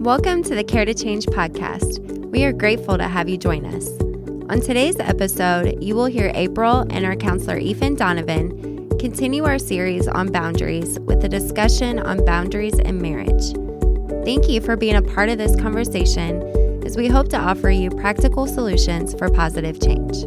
Welcome to the Care to Change podcast. We are grateful to have you join us. On today's episode, you will hear April and our counselor, Ethan Donovan, continue our series on boundaries with a discussion on boundaries in marriage. Thank you for being a part of this conversation as we hope to offer you practical solutions for positive change.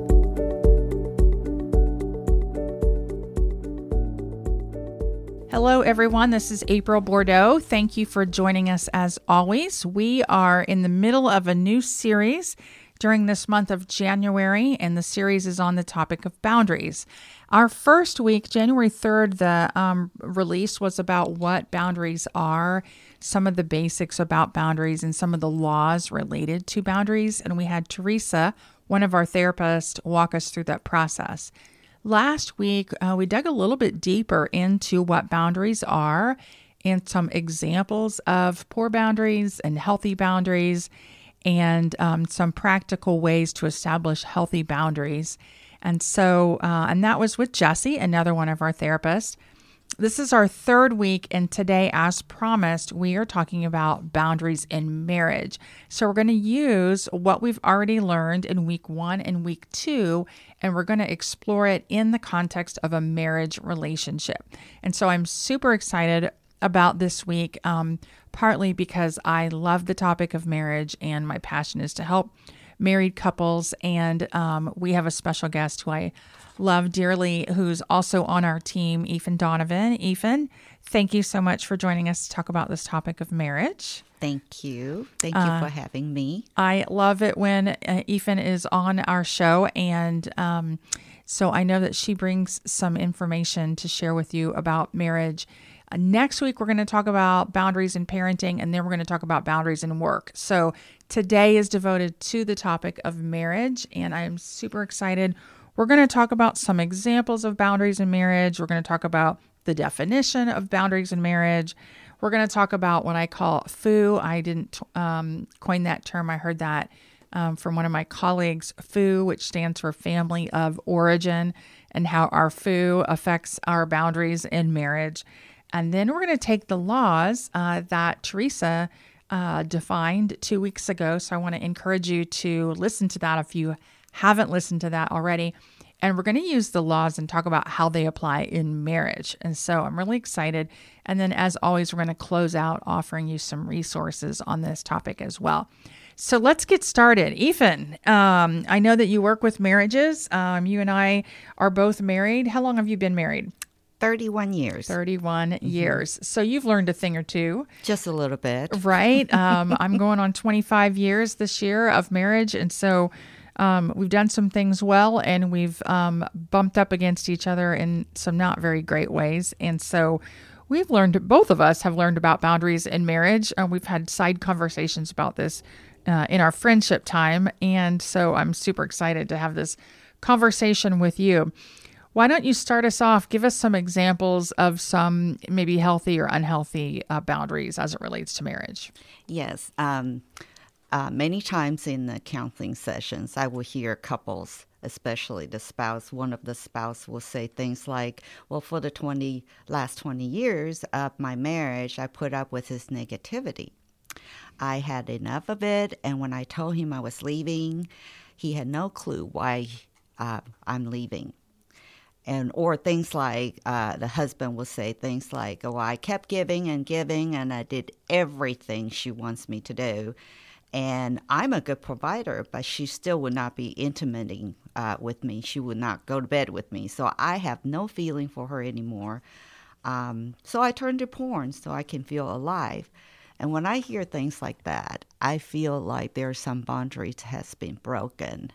Hello, everyone. This is April Bordeaux. Thank you for joining us as always. We are in the middle of a new series during this month of January, and the series is on the topic of boundaries. Our first week, January 3rd, the um, release was about what boundaries are, some of the basics about boundaries, and some of the laws related to boundaries. And we had Teresa, one of our therapists, walk us through that process. Last week, uh, we dug a little bit deeper into what boundaries are and some examples of poor boundaries and healthy boundaries and um, some practical ways to establish healthy boundaries. And so, uh, and that was with Jesse, another one of our therapists. This is our third week, and today, as promised, we are talking about boundaries in marriage. So, we're going to use what we've already learned in week one and week two, and we're going to explore it in the context of a marriage relationship. And so, I'm super excited about this week, um, partly because I love the topic of marriage, and my passion is to help married couples. And um, we have a special guest who I love dearly, who's also on our team, Ethan Donovan. Ethan, thank you so much for joining us to talk about this topic of marriage. Thank you. Thank you uh, for having me. I love it when uh, Ethan is on our show. And um, so I know that she brings some information to share with you about marriage. Uh, next week, we're going to talk about boundaries in parenting, and then we're going to talk about boundaries in work. So today is devoted to the topic of marriage, and I am super excited we're going to talk about some examples of boundaries in marriage. We're going to talk about the definition of boundaries in marriage. We're going to talk about what I call FOO. I didn't um, coin that term, I heard that um, from one of my colleagues, FOO, which stands for Family of Origin, and how our FOO affects our boundaries in marriage. And then we're going to take the laws uh, that Teresa uh, defined two weeks ago. So I want to encourage you to listen to that if you haven't listened to that already. And we're going to use the laws and talk about how they apply in marriage. And so I'm really excited. And then, as always, we're going to close out offering you some resources on this topic as well. So let's get started. Ethan, um, I know that you work with marriages. Um, you and I are both married. How long have you been married? 31 years. 31 mm-hmm. years. So you've learned a thing or two. Just a little bit. Right. Um, I'm going on 25 years this year of marriage. And so um, we've done some things well and we've um, bumped up against each other in some not very great ways. And so we've learned, both of us have learned about boundaries in marriage. And we've had side conversations about this uh, in our friendship time. And so I'm super excited to have this conversation with you. Why don't you start us off? Give us some examples of some maybe healthy or unhealthy uh, boundaries as it relates to marriage. Yes. Um, uh, many times in the counseling sessions, I will hear couples, especially the spouse, one of the spouse will say things like, "Well, for the twenty last twenty years of my marriage, I put up with his negativity. I had enough of it, and when I told him I was leaving, he had no clue why uh, I'm leaving." And or things like uh, the husband will say things like, "Oh, I kept giving and giving, and I did everything she wants me to do, and I'm a good provider, but she still would not be intimating uh, with me. She would not go to bed with me. So I have no feeling for her anymore. Um, so I turn to porn so I can feel alive. And when I hear things like that, I feel like there's some boundaries has been broken.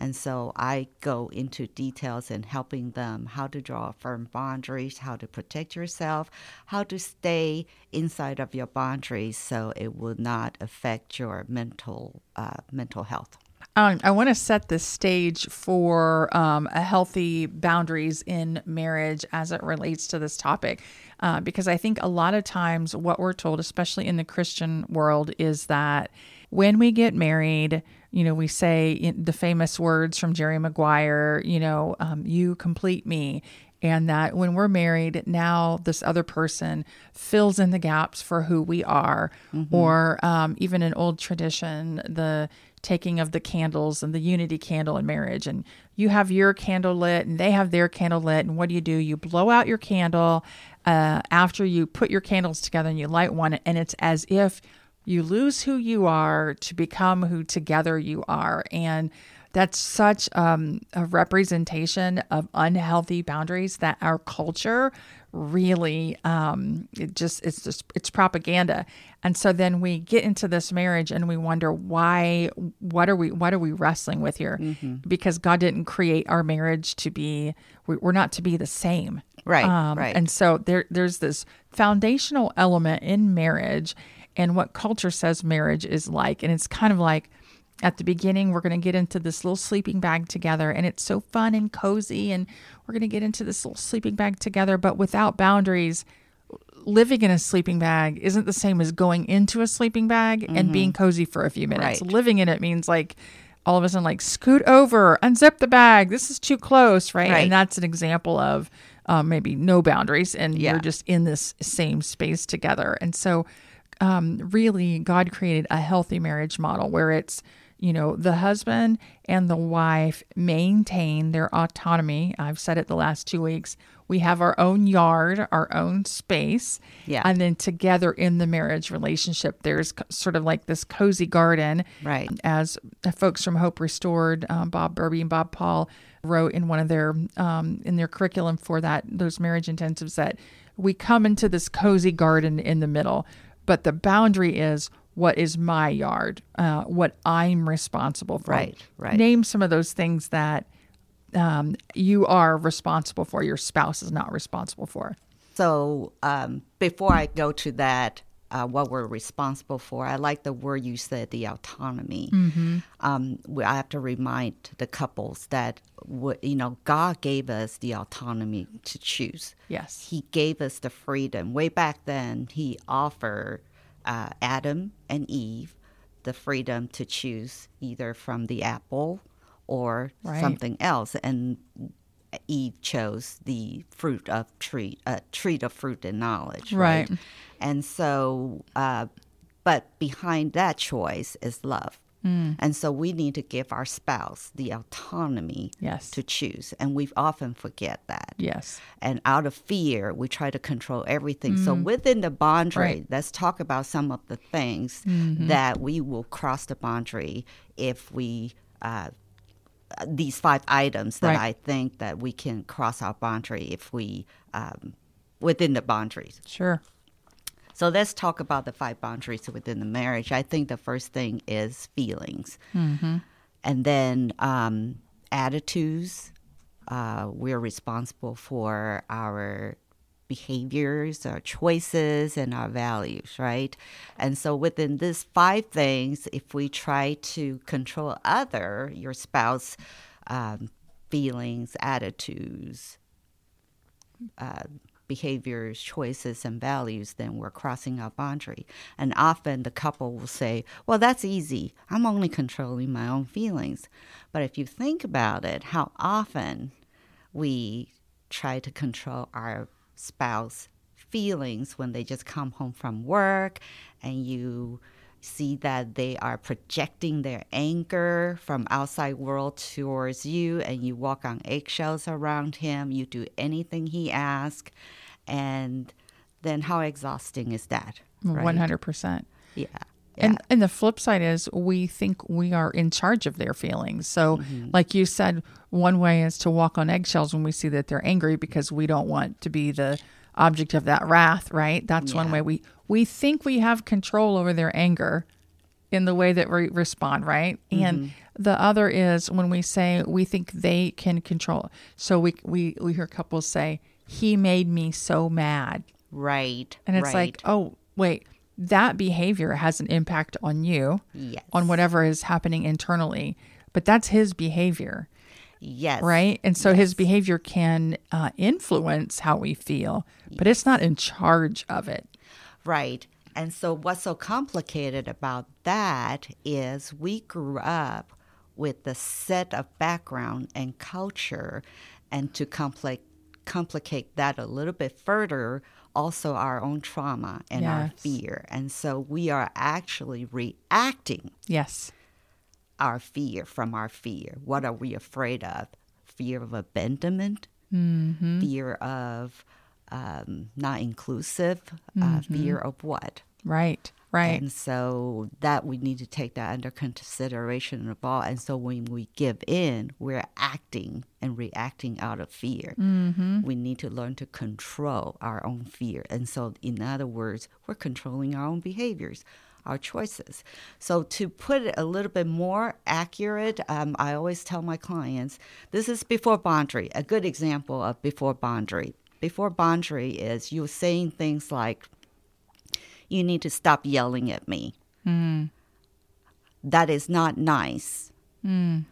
And so I go into details in helping them how to draw firm boundaries, how to protect yourself, how to stay inside of your boundaries so it will not affect your mental uh, mental health. Um, I want to set the stage for um, a healthy boundaries in marriage as it relates to this topic, uh, because I think a lot of times what we're told, especially in the Christian world, is that when we get married, you know, we say the famous words from Jerry Maguire, you know, um, you complete me. and that when we're married, now this other person fills in the gaps for who we are. Mm-hmm. Or um, even an old tradition, the taking of the candles and the unity candle in marriage. And you have your candle lit and they have their candle lit. And what do you do? You blow out your candle uh, after you put your candles together and you light one. And it's as if you lose who you are to become who together you are. And that's such um, a representation of unhealthy boundaries that our culture really um, it just it's just it's propaganda and so then we get into this marriage and we wonder why what are we what are we wrestling with here mm-hmm. because god didn't create our marriage to be we're not to be the same right um, right and so there there's this foundational element in marriage and what culture says marriage is like and it's kind of like at the beginning we're going to get into this little sleeping bag together and it's so fun and cozy and we're going to get into this little sleeping bag together but without boundaries living in a sleeping bag isn't the same as going into a sleeping bag mm-hmm. and being cozy for a few minutes right. living in it means like all of a sudden like scoot over unzip the bag this is too close right, right. and that's an example of um, maybe no boundaries and yeah. you're just in this same space together and so um, really god created a healthy marriage model where it's you know, the husband and the wife maintain their autonomy. I've said it the last two weeks. We have our own yard, our own space. Yeah. And then together in the marriage relationship, there's sort of like this cozy garden. Right. As folks from Hope Restored, um, Bob Burby and Bob Paul wrote in one of their um, in their curriculum for that those marriage intensives that we come into this cozy garden in the middle, but the boundary is what is my yard, uh, what I'm responsible for. Right, right. Name some of those things that um, you are responsible for, your spouse is not responsible for. So um, before I go to that, uh, what we're responsible for, I like the word you said, the autonomy. Mm-hmm. Um, I have to remind the couples that you know God gave us the autonomy to choose. Yes, He gave us the freedom. Way back then, He offered uh, Adam and Eve the freedom to choose either from the apple or right. something else, and Eve chose the fruit of tree, uh, tree of fruit and knowledge, right? right. And so, uh, but behind that choice is love. Mm. And so we need to give our spouse the autonomy yes. to choose. And we often forget that. Yes. And out of fear, we try to control everything. Mm. So within the boundary, right. let's talk about some of the things mm-hmm. that we will cross the boundary if we uh, these five items that right. I think that we can cross our boundary if we um, within the boundaries. Sure. So let's talk about the five boundaries within the marriage. I think the first thing is feelings, mm-hmm. and then um, attitudes. Uh, we're responsible for our behaviors, our choices, and our values, right? And so within these five things, if we try to control other, your spouse, um, feelings, attitudes, uh, behaviors, choices, and values, then we're crossing our boundary. And often the couple will say, Well, that's easy. I'm only controlling my own feelings. But if you think about it, how often we try to control our spouse feelings when they just come home from work and you see that they are projecting their anger from outside world towards you and you walk on eggshells around him you do anything he asks and then how exhausting is that? One hundred percent. Yeah. And and the flip side is we think we are in charge of their feelings. So, mm-hmm. like you said, one way is to walk on eggshells when we see that they're angry because we don't want to be the object of that wrath, right? That's yeah. one way we we think we have control over their anger in the way that we respond, right? Mm-hmm. And the other is when we say we think they can control. So we we we hear couples say, he made me so mad. Right. And it's right. like, oh, wait, that behavior has an impact on you, yes. on whatever is happening internally, but that's his behavior. Yes. Right. And so yes. his behavior can uh, influence how we feel, but it's not in charge of it. Right. And so, what's so complicated about that is we grew up with the set of background and culture, and to complex complicate that a little bit further, also our own trauma and our fear. And so we are actually reacting Yes. our fear from our fear. What are we afraid of? Fear of abandonment, fear of um, not inclusive, uh, fear of what? Right. Right. And so that we need to take that under consideration of all. And so when we give in, we're acting and reacting out of fear. Mm-hmm. We need to learn to control our own fear. And so, in other words, we're controlling our own behaviors, our choices. So, to put it a little bit more accurate, um, I always tell my clients this is before boundary, a good example of before boundary. Before boundary is you saying things like, you need to stop yelling at me. Mm. That is not nice. Mm.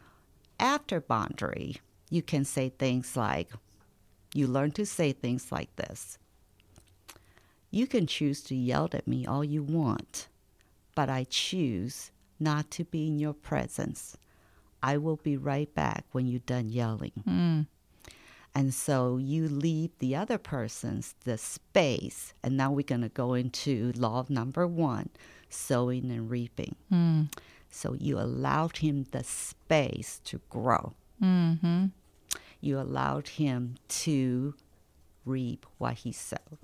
After boundary, you can say things like, you learn to say things like this. You can choose to yell at me all you want, but I choose not to be in your presence. I will be right back when you're done yelling. Mm. And so you leave the other person's the space. And now we're going to go into law number one sowing and reaping. So you allowed him the space to grow. Mm-hmm. You allowed him to reap what he sowed.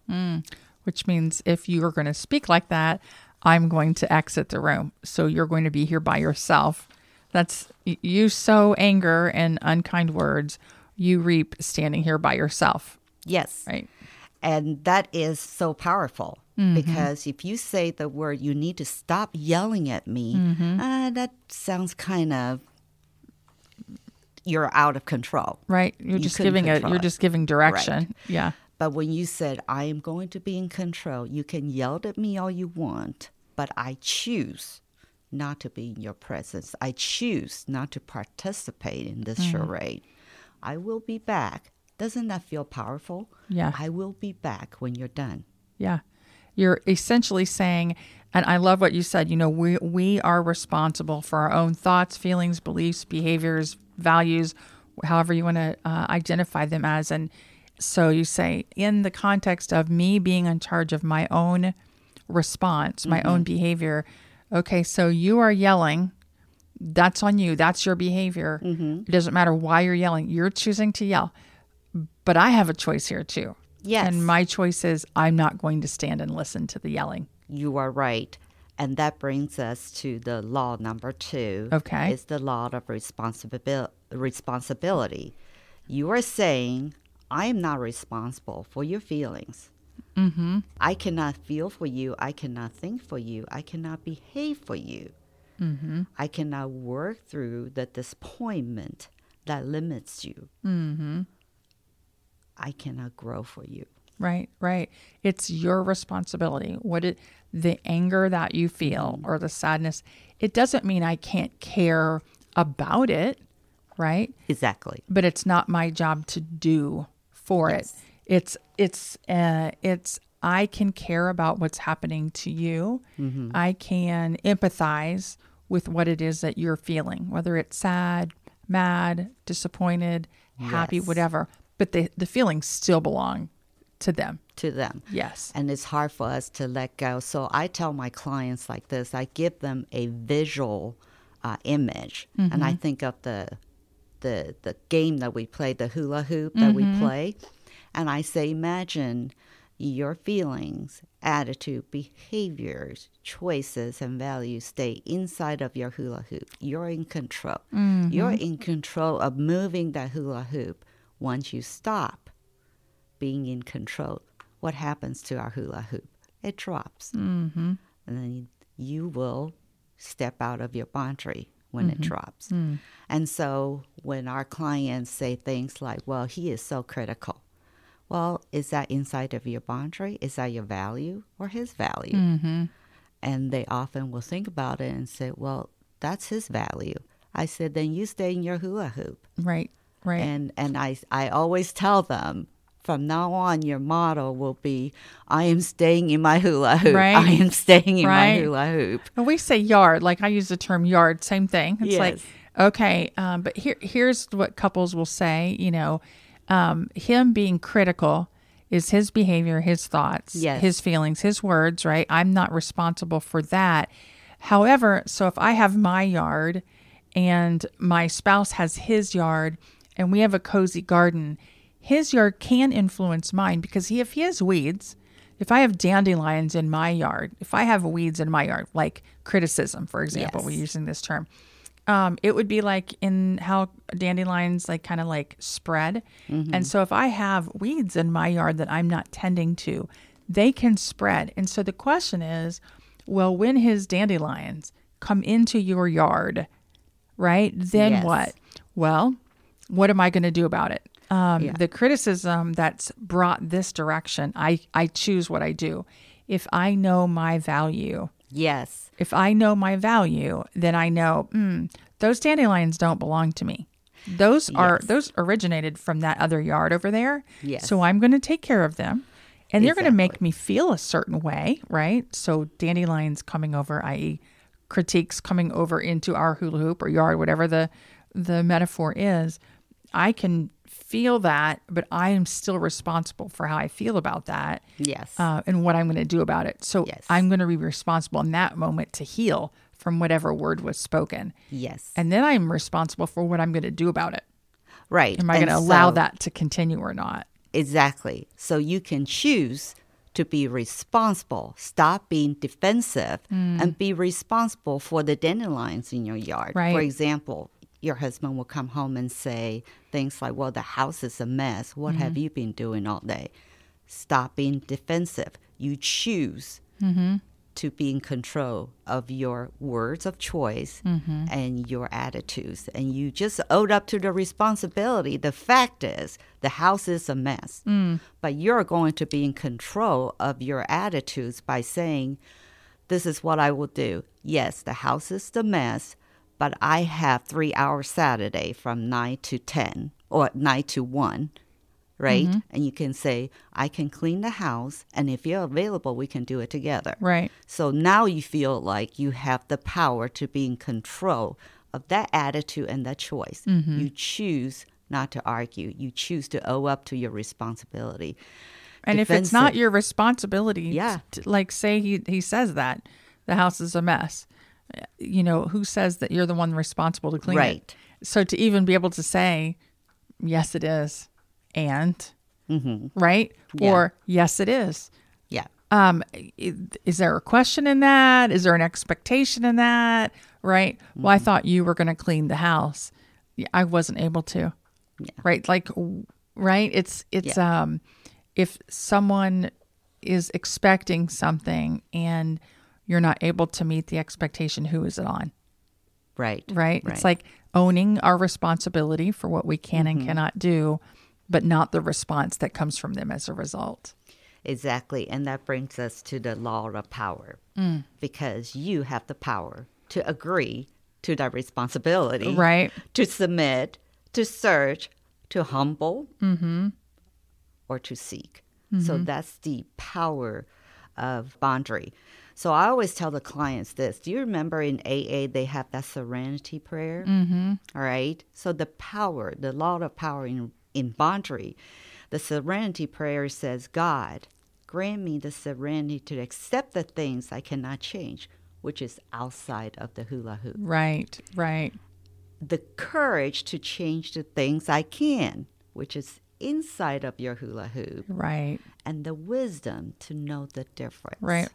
Which means if you are going to speak like that, I'm going to exit the room. So you're going to be here by yourself. That's you sow anger and unkind words, you reap standing here by yourself, Yes. right? And that is so powerful mm-hmm. because if you say the word, you need to stop yelling at me, mm-hmm. uh, that sounds kind of, you're out of control. Right? You're You just giving a you're it. just giving direction. Yeah. But when you said, I am going to be in control, you can yell at me all you want, but I choose not to be in your presence. I choose not to participate in this mm-hmm. charade. I will be back. Doesn't that feel powerful? Yeah. I will be back when you're done. Yeah. You're essentially saying, and I love what you said, you know, we, we are responsible for our own thoughts, feelings, beliefs, behaviors, values, however you want to uh, identify them as. And so you say, in the context of me being in charge of my own response, my own behavior, okay, so you are yelling. That's on you. That's your behavior. It doesn't matter why you're yelling. You're choosing to yell. But I have a choice here too. Yes. And my choice is I'm not going to stand and listen to the yelling. You are right. And that brings us to the law number two. Okay. It's the law of responsibil- responsibility. You are saying, I am not responsible for your feelings. Mm-hmm. I cannot feel for you. I cannot think for you. I cannot behave for you. Mm-hmm. I cannot work through the disappointment that limits you. Mm-hmm. I cannot grow for you. Right, right. It's your responsibility. What it the anger that you feel or the sadness, it doesn't mean I can't care about it, right? Exactly. But it's not my job to do for Yes. it. It's it's uh it's I can care about what's happening to you. I can empathize with what it is that you're feeling, whether it's sad, mad, disappointed, happy, Yes. whatever. But the the feelings still belong to them. To them. Yes. and it's hard for us to let go. So I tell my clients like this: I give them a visual uh, image, and I think of the the the game that we play, the hula hoop that we play, and I say, imagine your feelings, attitude, behaviors, choices, and values stay inside of your hula hoop. You're in control. Mm-hmm. You're in control of moving that hula hoop. Once you stop being in control, what happens to our hula hoop? It drops. Mm-hmm. And then you will step out of your boundary when it mm-hmm. drops. Mm. And so when our clients say things like, well, he is so critical. Well, is that inside of your boundary? Is that your value or his value? And they often will think about it and say, well, that's his value. I said, then you stay in your hula hoop Right. Right. and and I I always tell them from now on your motto will be I am staying in my hula hoop. Right. I am staying in Right. my hula hoop. And we say yard, like I use the term yard, same thing. It's like, okay, um, but here here's what couples will say, you know, um, him being critical is his behavior, his thoughts, Yes. his feelings, his words, right? I'm not responsible for that. However, so if I have my yard and my spouse has his yard and we have a cozy garden, his yard can influence mine because he, if he has weeds, if I have dandelions in my yard, if I have weeds in my yard, like criticism, for example, Yes. we're using this term, um, it would be like in how dandelions like kind of like spread. And so if I have weeds in my yard that I'm not tending to, they can spread. And so the question is, well, when his dandelions come into your yard, right? Then Yes. what? Well, what am I going to do about it? Um, Yeah. The criticism that's brought this direction, I, I choose what I do. If I know my value, Yes. If I know my value, then I know mm, those dandelions don't belong to me. Those are those originated from that other yard over there. Yes. So I'm going to take care of them, and they're going to make me feel a certain way, right? So dandelions coming over, i.e., critiques coming over into our hula hoop or yard, whatever the the metaphor is. I can feel that, but I am still responsible for how I feel about that Yes. uh, and what I'm going to do about it. So Yes. I'm going to be responsible in that moment to heal from whatever word was spoken. yes. And then I'm responsible for what I'm going to do about it. right. Am I going to allow that to continue or not? Exactly. So you can choose to be responsible, stop being defensive, and be responsible for the dandelions in your yard. Right. For example, your husband will come home and say things like, Well, the house is a mess. What have mm-hmm. you been doing all day? Stop being defensive. You choose mm-hmm. to be in control of your words of choice mm-hmm. and your attitudes. And you just owed up to the responsibility. The fact is, the house is a mess, mm. but you're going to be in control of your attitudes by saying, This is what I will do. Yes, the house is the mess, but I have three hours Saturday from 9 to 10 or 9 to 1 right? Mm-hmm. And you can say, I can clean the house, and if you're available, we can do it together. Right. So now you feel like you have the power to be in control of that attitude and that choice. Mm-hmm. You choose not to argue, you choose to owe up to your responsibility. And if it's not your responsibility, Yeah. to- like say he, he says that the house is a mess, you know, who says that you're the one responsible to clean Right. it? So to even be able to say, yes, it is, and, right? Mm-hmm. Yeah. Or, yes, it is. Yeah. Um, is there a question in that? Is there an expectation in that? Right. Well, I thought you were going to clean the house. Yeah, I wasn't able to. Yeah. Right. Like, right. It's, it's, um, if someone is expecting something and you're not able to meet the expectation, who is it on? Right. Right. It's like owning our responsibility for what we can and mm-hmm. cannot do, but not the response that comes from them as a result. Exactly. And that brings us to the law of power mm. because you have the power to agree to that responsibility, Right. To submit, to search, to humble, mm-hmm. or to seek. So mm-hmm. that's the power of boundary. So I always tell the clients this. Do you remember in AA they have that serenity prayer? Mm-hmm. All right. So the power, the law of power in, in boundary, the serenity prayer says, God, grant me the serenity to accept the things I cannot change, which is outside of the hula hoop. Right. Right. The courage to change the things I can, which is inside of your hula hoop, Right. and the wisdom to know the difference. Right.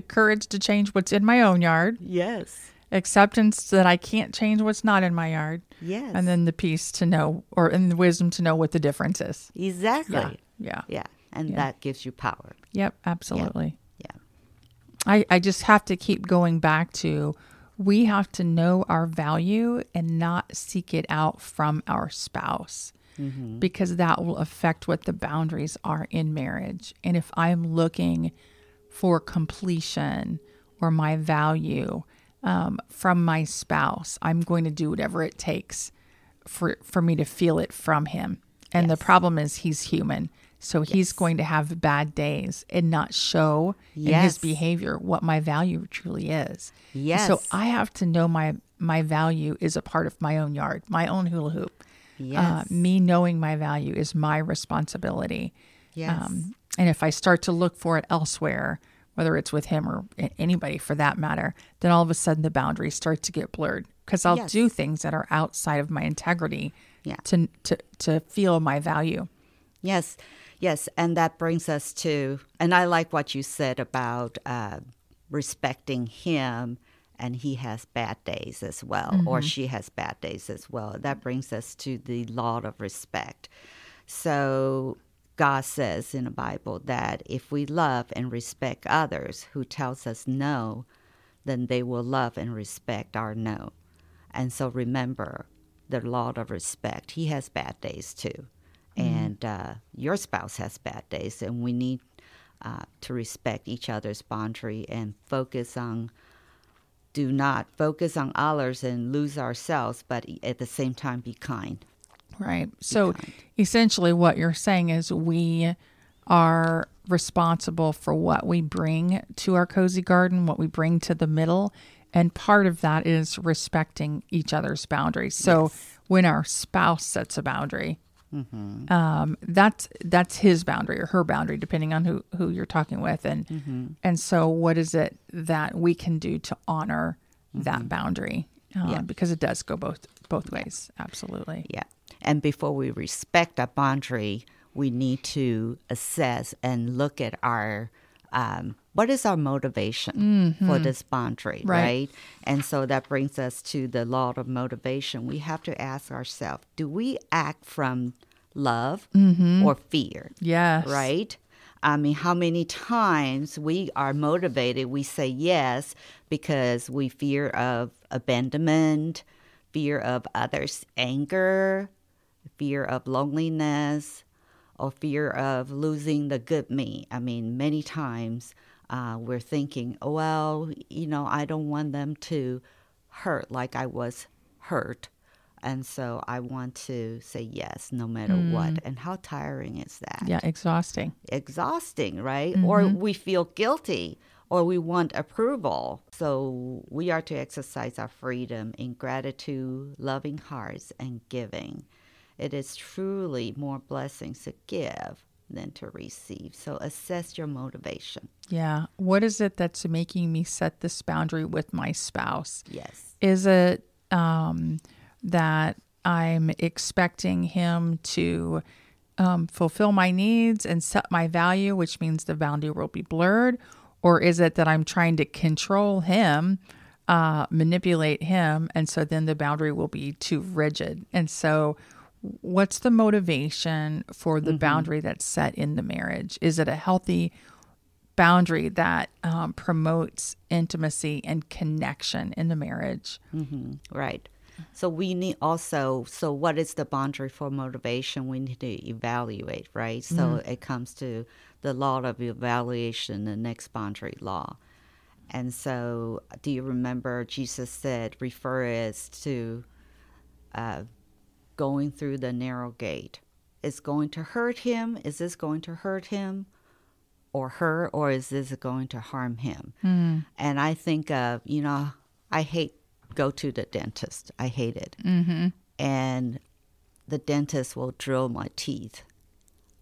The- courage to change what's in my own yard, Yes. acceptance that I can't change what's not in my yard, Yes. and then the peace to know, or and the wisdom to know what the difference is. exactly. Yeah. Yeah. Yeah. And Yeah. that gives you power. Yep. Absolutely. Yeah. I, I just have to keep going back to we have to know our value and not seek it out from our spouse mm-hmm. because that will affect what the boundaries are in marriage. And if I'm looking for completion or my value um, from my spouse, I'm going to do whatever it takes for for me to feel it from him. And the problem is he's human. So he's going to have bad days and not show in his behavior what my value truly is. And Yes. So I have to know my my value is a part of my own yard, my own hula hoop. Yes. me knowing my value is my responsibility. Yes. And if I start to look for it elsewhere, whether it's with him or anybody for that matter, then all of a sudden the boundaries start to get blurred because I'll Yes. do things that are outside of my integrity Yeah. to, to, to feel my value. Yes, yes, and that brings us to, and I like what you said about uh, respecting him, and he has bad days as well, or she has bad days as well. That brings us to the law of respect. So God says in the Bible that if we love and respect others who tells us no, then they will love and respect our no. And so remember the law of respect. He has bad days too. And uh, your spouse has bad days, and we need uh, to respect each other's boundary and focus on do not focus on others and lose ourselves, but at the same time be kind. Right. So essentially, what you're saying is we are responsible for what we bring to our cozy garden, what we bring to the middle. And part of that is respecting each other's boundaries. So when our spouse sets a boundary, um, that's that's his boundary or her boundary, depending on who who you're talking with, and and so what is it that we can do to honor that boundary? Uh, Yeah. Because it does go both both ways. Absolutely. Yeah. And before we respect a boundary, we need to assess and look at our um, what is our motivation for this boundary, Right. right. And so that brings us to the law of motivation. We have to ask ourselves: Do we act from love or fear? Yes. right? I mean, how many times we are motivated, we say yes because we fear of abandonment, fear of others' anger, fear of loneliness, or fear of losing the good me. I mean, many times uh, we're thinking, oh, well, you know, I don't want them to hurt like I was hurt. And so I want to say yes no matter what. And how tiring is that? Yeah, exhausting. Exhausting, right? Or we feel guilty or we want approval. So we are to exercise our freedom in gratitude, loving hearts, and giving. It is truly more blessings to give than to receive. So assess your motivation. Yeah. What is it that's making me set this boundary with my spouse? Yes. Is it um, that I'm expecting him to um, fulfill my needs and set my value, which means the boundary will be blurred? Or is it that I'm trying to control him, uh, manipulate him, and so then the boundary will be too rigid? And so, what's the motivation for the boundary that's set in the marriage? Is it a healthy boundary that um, promotes intimacy and connection in the marriage? Right. So we need also, so what is the boundary for motivation? We need to evaluate, right? So it comes to the law of evaluation, the next boundary law. And so, do you remember Jesus said, refer us to uh, going through the narrow gate? Is going to hurt him? Is this going to hurt him or her, or is this going to harm him? And I think of, you know, I hate go to the dentist. I hate it. Mm-hmm. And the dentist will drill my teeth,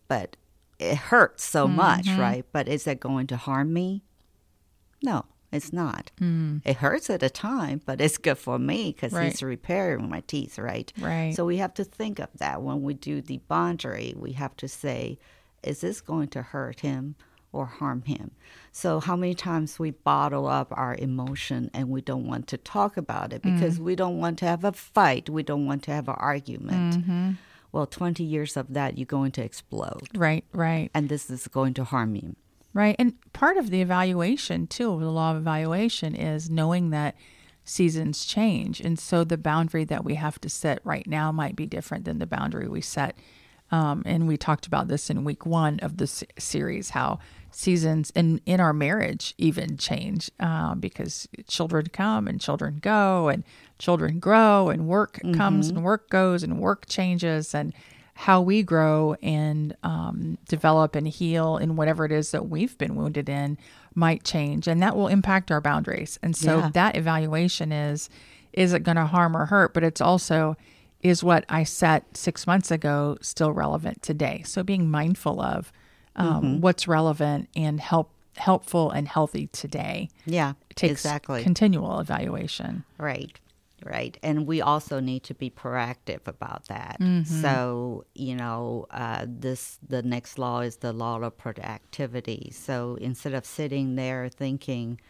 but it hurts so much, right? But is that going to harm me? No, it's not. Mm. It hurts at a time, but it's good for me because Right. he's repairing my teeth, right? Right. So we have to think of that when we do the boundary. We have to say, is this going to hurt him or harm him? So how many times we bottle up our emotion and we don't want to talk about it because mm. we don't want to have a fight, we don't want to have an argument. Mm-hmm. Well, 20 years of that, you're going to explode, Right, right, and this is going to harm you. Right. And part of the evaluation, too, of the law of evaluation is knowing that seasons change. And so the boundary that we have to set right now might be different than the boundary we set. Um, and we talked about this in week one of the s- series how seasons in, in our marriage even change um, because children come and children go and children grow and work comes and work goes and work changes and how we grow and um, develop and heal in whatever it is that we've been wounded in might change and that will impact our boundaries and so Yeah. that evaluation is is it going to harm or hurt but it's also is what I set six months ago still relevant today? So being mindful of um, what's relevant and help helpful and healthy today Yeah, takes exactly. continual evaluation. Right, right. And we also need to be proactive about that. So, you know, uh, this, the next law is the law of productivity. So instead of sitting there thinking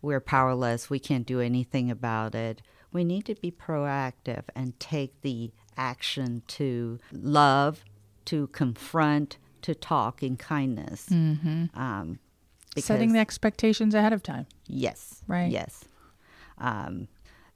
we're powerless, we can't do anything about it, we need to be proactive and take the action to love, to confront, to talk in kindness. Um, Setting the expectations ahead of time. Yes. Right. Yes. Um,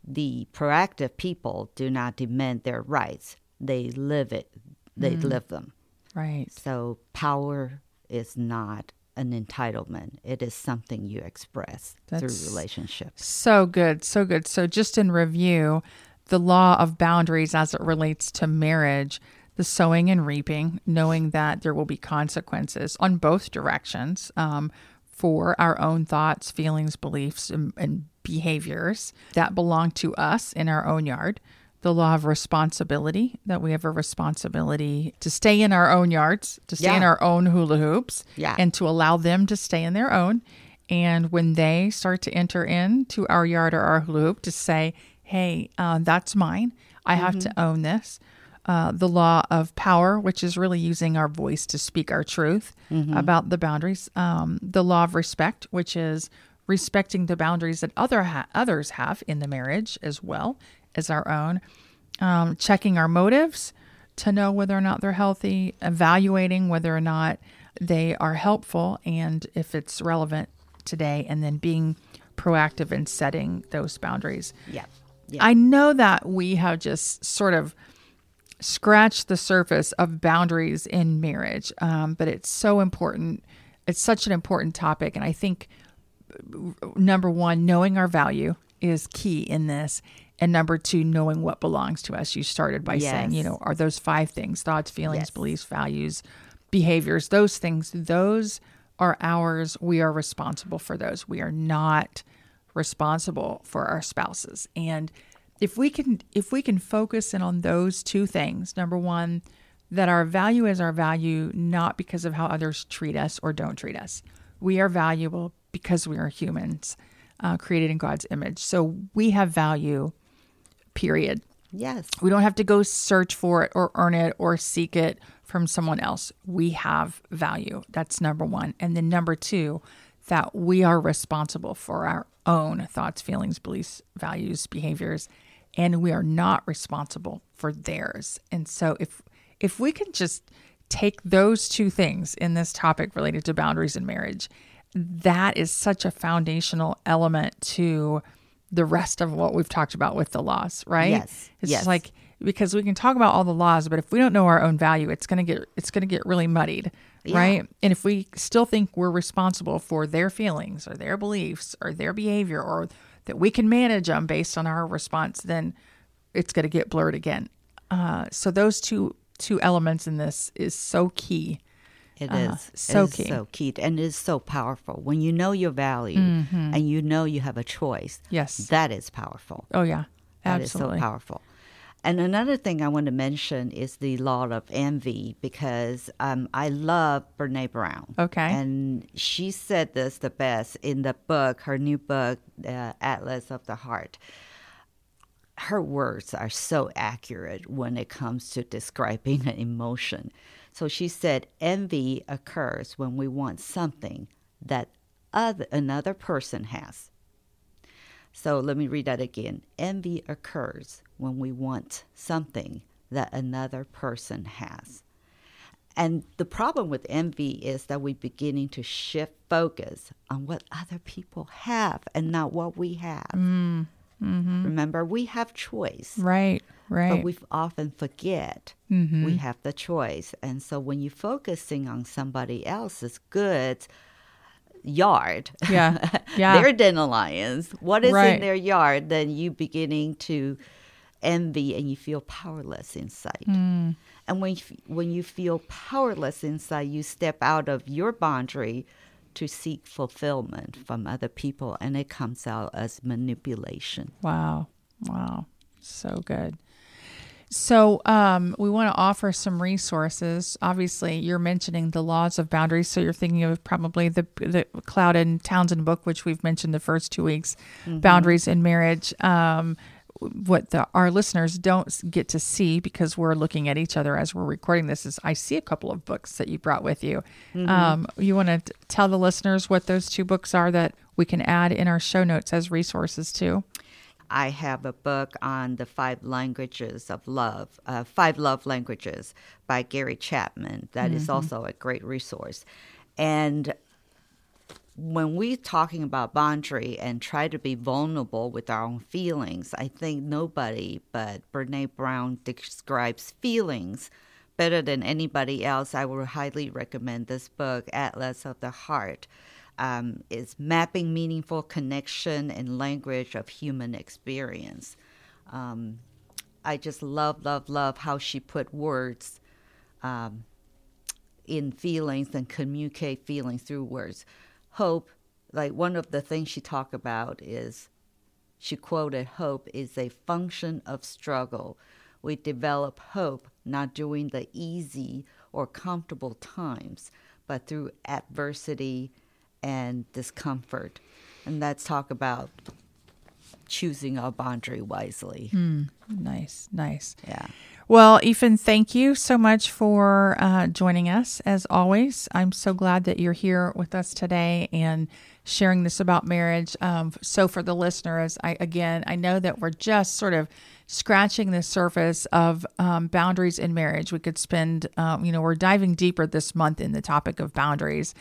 the proactive people do not demand their rights; they live it. They Mm. live them. Right. So power is not an entitlement; it is something you express That's- through relationships. So good. So good. So, just in review, the law of boundaries as it relates to marriage, the sowing and reaping, knowing that there will be consequences on both directions um, for our own thoughts, feelings, beliefs, and, and behaviors that belong to us in our own yard. The law of responsibility, that we have a responsibility to stay in our own yards, to stay in our own hula hoops, Yeah. and to allow them to stay in their own. And when they start to enter into our yard or our hula hoop, to say, hey, uh, that's mine. I have to own this. Uh, the law of power, which is really using our voice to speak our truth about the boundaries. Um, the law of respect, which is respecting the boundaries that other ha- others have in the marriage as well as our own. Um, checking our motives to know whether or not they're healthy, evaluating whether or not they are helpful and if it's relevant today, and then being proactive in setting those boundaries. Yeah. Yeah. I know that we have just sort of scratched the surface of boundaries in marriage, um, but it's so important. It's such an important topic. And I think, number one, knowing our value is key in this. And number two, knowing what belongs to us. You started by saying, you know, are those five things thoughts, feelings, Yes. beliefs, values, behaviors, those things, those are ours. We are responsible for those. We are not responsible for our spouses. And if we can if we can focus in on those two things, number one, that our value is our value not because of how others treat us or don't treat us. We are valuable because we are humans uh, created in God's image. So we have value, period. yes. We don't have to go search for it or earn it or seek it from someone else. We have value. That's number one. And then number two, that we are responsible for our own thoughts, feelings, beliefs, values, behaviors, and we are not responsible for theirs. And so if if we can just take those two things in this topic related to boundaries in marriage, that is such a foundational element to the rest of what we've talked about with the laws, right? Yes. It's Yes. like because we can talk about all the laws, but if we don't know our own value, it's gonna get it's gonna get really muddied, Yeah. right? And if we still think we're responsible for their feelings or their beliefs or their behavior or that we can manage them based on our response, then it's gonna get blurred again. Uh, so those two two elements in this is so key. It Uh, is so it is key. so key, and it is so powerful when you know your value and you know you have a choice. Mm-hmm. Yes. that is powerful. Oh yeah, That is so powerful. And another thing I want to mention is the law of envy because um, I love Brene Brown. Okay. And she said this the best in the book, her new book, uh, Atlas of the Heart. Her words are so accurate when it comes to describing an emotion. So she said, envy occurs when we want something that other, another person has. So let me read that again. Envy occurs when we want something that another person has. And the problem with envy is that we're beginning to shift focus on what other people have and not what we have. Mm, mm-hmm. Remember, we have choice, Right, right. but we often forget we have the choice. And so when you're focusing on somebody else's goods, yard, Yeah, yeah. their dandelions, what is Right. in their yard, then you beginning to envy and you feel powerless inside. Hmm. And when you, when you feel powerless inside, you step out of your boundary to seek fulfillment from other people, and it comes out as manipulation. Wow. Wow. So good. So, um, we want to offer some resources. Obviously, you're mentioning the laws of boundaries, so you're thinking of probably the the Cloud and Townsend book, which we've mentioned the first two weeks, mm-hmm. boundaries in marriage. Um, what the, our listeners don't get to see because we're looking at each other as we're recording this is I see a couple of books that you brought with you. Mm-hmm. Um, you want to tell the listeners what those two books are that we can add in our show notes as resources too? I have a book on the five languages of love, uh, Five Love Languages by Gary Chapman. That mm-hmm. is also a great resource. And when we're talking about boundary and try to be vulnerable with our own feelings, I think nobody but Brene Brown describes feelings better than anybody else. I would highly recommend this book, Atlas of the Heart. Um, it's mapping meaningful connection and language of human experience. Um, I just love, love, love how she put words um, in feelings and communicate feelings through words hope, like one of the things she talked about is she quoted hope is a function of struggle. We develop hope not during the easy or comfortable times, but through adversity and discomfort. And let's talk about choosing our boundary wisely. Mm, nice, nice. Yeah. Well, Ethan, thank you so much for uh, joining us. As always, I'm so glad that you're here with us today and sharing this about marriage. Um, so, for the listeners, I again, I know that we're just sort of scratching the surface of um, boundaries in marriage. We could spend, um, you know, we're diving deeper this month in the topic of boundaries.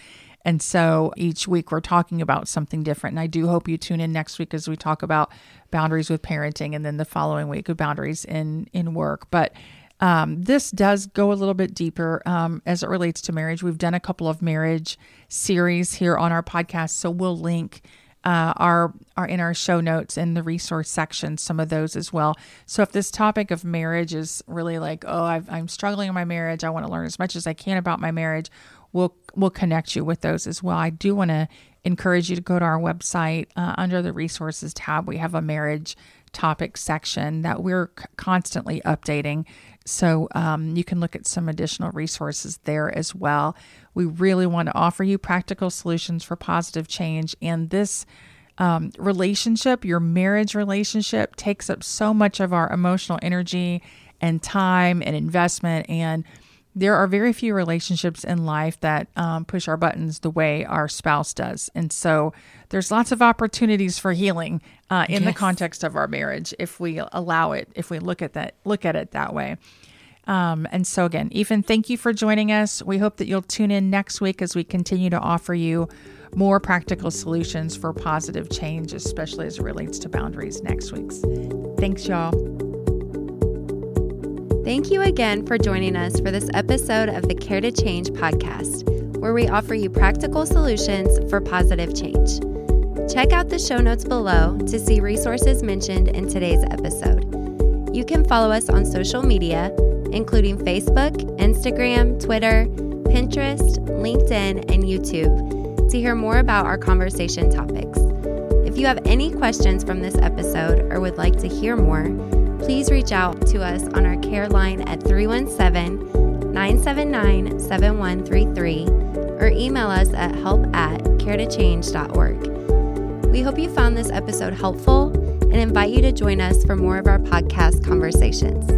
And so each week we're talking about something different. And I do hope you tune in next week as we talk about boundaries with parenting and then the following week of boundaries in in work. But um, this does go a little bit deeper um, as it relates to marriage. We've done a couple of marriage series here on our podcast, so we'll link uh, our are in our show notes in the resource section some of those as well. So if this topic of marriage is really like, oh, i am struggling in my marriage, I want to learn as much as I can about my marriage, we'll we'll connect you with those as well. I do want to encourage you to go to our website uh, under the resources tab. We have a marriage topic section that we're c- constantly updating. So um, you can look at some additional resources there as well. We really want to offer you practical solutions for positive change. And this um, relationship, your marriage relationship, takes up so much of our emotional energy and time and investment. And there are very few relationships in life that um, push our buttons the way our spouse does. And so there's lots of opportunities for healing uh, in yes. the context of our marriage if we allow it, if we look at that, look at it that way. Um, and so again, Ethan, thank you for joining us. We hope that you'll tune in next week as we continue to offer you more practical solutions for positive change, especially as it relates to boundaries next week's. Thanks, y'all. Thank you again for joining us for this episode of the Care to Change podcast, where we offer you practical solutions for positive change. Check out the show notes below to see resources mentioned in today's episode. You can follow us on social media, including Facebook, Instagram, Twitter, Pinterest, LinkedIn, and YouTube, to hear more about our conversation topics. If you have any questions from this episode or would like to hear more, please reach out to us on our care line at 317 979 7133 or email us at help at caretochange.org. We hope you found this episode helpful and invite you to join us for more of our podcast conversations.